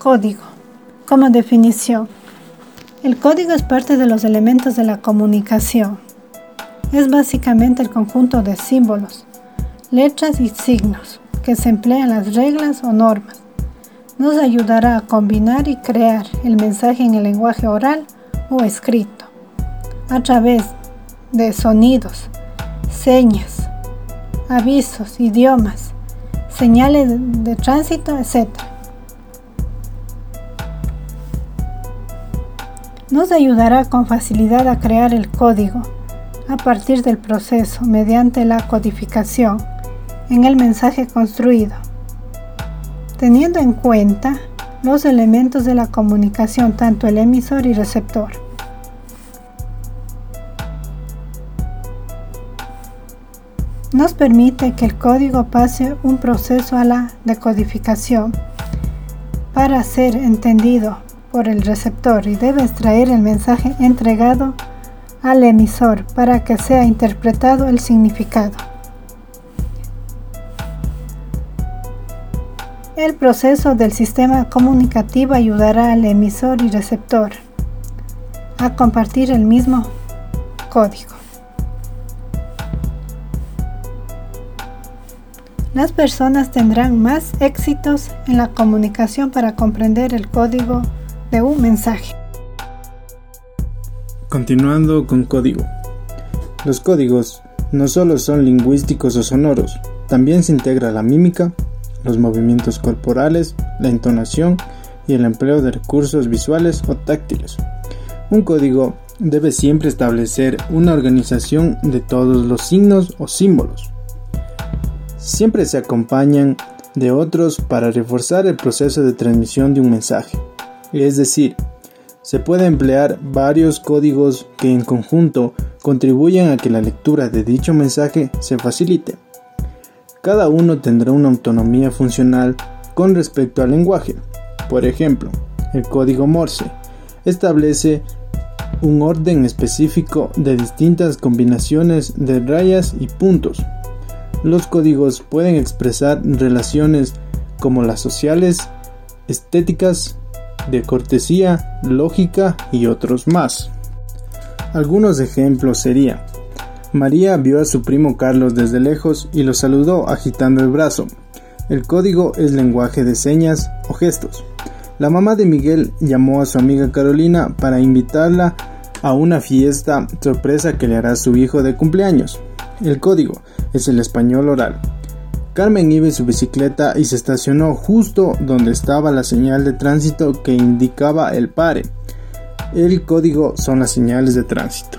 Código. Como definición, el código es parte de los elementos de la comunicación. Es básicamente el conjunto de símbolos, letras y signos que se emplean las reglas o normas. Nos ayudará a combinar y crear el mensaje en el lenguaje oral o escrito, a través de sonidos, señas, avisos, idiomas, señales de tránsito, etc. nos ayudará con facilidad a crear el código a partir del proceso mediante la codificación en el mensaje construido, teniendo en cuenta los elementos de la comunicación, tanto el emisor y receptor. Nos permite que el código pase un proceso a la decodificación para ser entendido por el receptor y debe extraer el mensaje entregado al emisor para que sea interpretado el significado. El proceso del sistema comunicativo ayudará al emisor y receptor a compartir el mismo código. Las personas tendrán más éxitos en la comunicación para comprender el código de un mensaje. Continuando con código. Los códigos no solo son lingüísticos o sonoros, también se integra la mímica, los movimientos corporales, la entonación y el empleo de recursos visuales o táctiles. Un código debe siempre establecer una organización de todos los signos o símbolos. Siempre se acompañan de otros para reforzar el proceso de transmisión de un mensaje. Es decir, se puede emplear varios códigos que en conjunto contribuyan a que la lectura de dicho mensaje se facilite. Cada uno tendrá una autonomía funcional con respecto al lenguaje. Por ejemplo, el código Morse establece un orden específico de distintas combinaciones de rayas y puntos. Los códigos pueden expresar relaciones como las sociales, estéticas, de cortesía, lógica y otros más. Algunos ejemplos serían María vio a su primo Carlos desde lejos y lo saludó agitando el brazo. El código es lenguaje de señas o gestos. La mamá de Miguel llamó a su amiga Carolina para invitarla a una fiesta sorpresa que le hará su hijo de cumpleaños. El código es el español oral. Carmen iba en su bicicleta y se estacionó justo donde estaba la señal de tránsito que indicaba el pare. El código son las señales de tránsito.